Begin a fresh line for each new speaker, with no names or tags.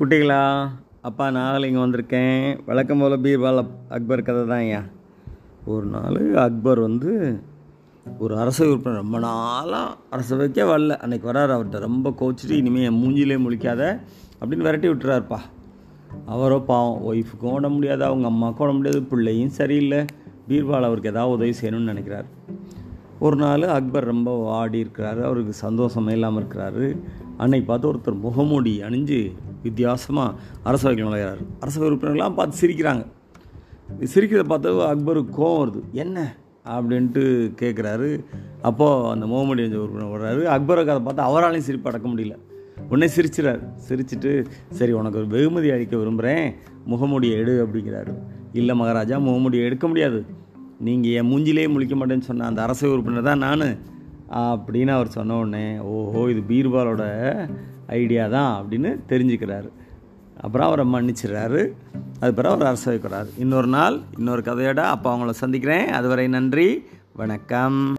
குட்டிகளா? அப்பா நாகல் இங்கே வந்திருக்கேன். வழக்கம் போல் பீர்பால் அக்பர் கதை தான் ஐயா. ஒரு நாள் அக்பர் வந்து ஒரு அரசு உறுப்பினர் ரொம்ப நாளாக அரசவைக்கே வரல. அன்னைக்கு வராரு அவர்கிட்ட. ரொம்ப கோச்சிட்டு இனிமேல் என் மூஞ்சிலே முழிக்காத அப்படின்னு விரட்டி விட்டுறாருப்பா. அவரோ பாவம் ஒய்ஃபுக்கும் ஓட முடியாது அவங்க அம்மாவுக்கும் ஓட முடியாது பிள்ளையும் சரியில்லை. பீர்பால் அவருக்கு ஏதாவது உதவி செய்யணும்னு நினைக்கிறார். ஒரு நாள் அக்பர் ரொம்ப வாடி இருக்கிறாரு. அவருக்கு சந்தோஷமே இல்லாமல் இருக்கிறாரு. அன்னைக்கு பார்த்து ஒருத்தர் முகமூடி அணிஞ்சு வித்தியாசமாக அரசவைக்கு நுழையிறாரு அரசவை உறுப்பினர்கள்லாம் பார்த்து சிரிக்கிறாங்க. சிரிக்கிறத பார்த்து அக்பருக்கு கோவம் வருது. என்ன? அப்படின்ட்டு கேட்குறாரு அப்போது அந்த முகமூடி அணிஞ்ச உறுப்பினர் வர்றாரு அக்பருக்கு அதை பார்த்து அவராலையும் சிரிப்பு அடக்க முடியல. உடனே சிரிச்சிறாரு. சிரிச்சிட்டு சரி உனக்கு ஒரு வெகுமதி அளிக்க விரும்புகிறேன் முகமூடியை எடு அப்படிங்கிறாரு. இல்லை மகாராஜா முகமூடியை எடுக்க முடியாது. நீங்கள் என் மூஞ்சிலே முழிக்க மாட்டேன்னு சொன்ன அந்த அரசு உறுப்பினர் தான் நான். அப்படின்னு அவர் சொன்ன உடனே ஓஹோ இது பீர்பாலோட ஐடியா தான் அப்படின்னு தெரிஞ்சுக்கிறாரு. அப்புறம் அவரை மன்னிச்சிடுறாரு. அதுக்கப்புறம் அவர் அரசு வைக்கிறார் இன்னொரு நாள் இன்னொரு கதையோட அப்போ அவங்கள சந்திக்கிறேன். அதுவரை நன்றி. வணக்கம்.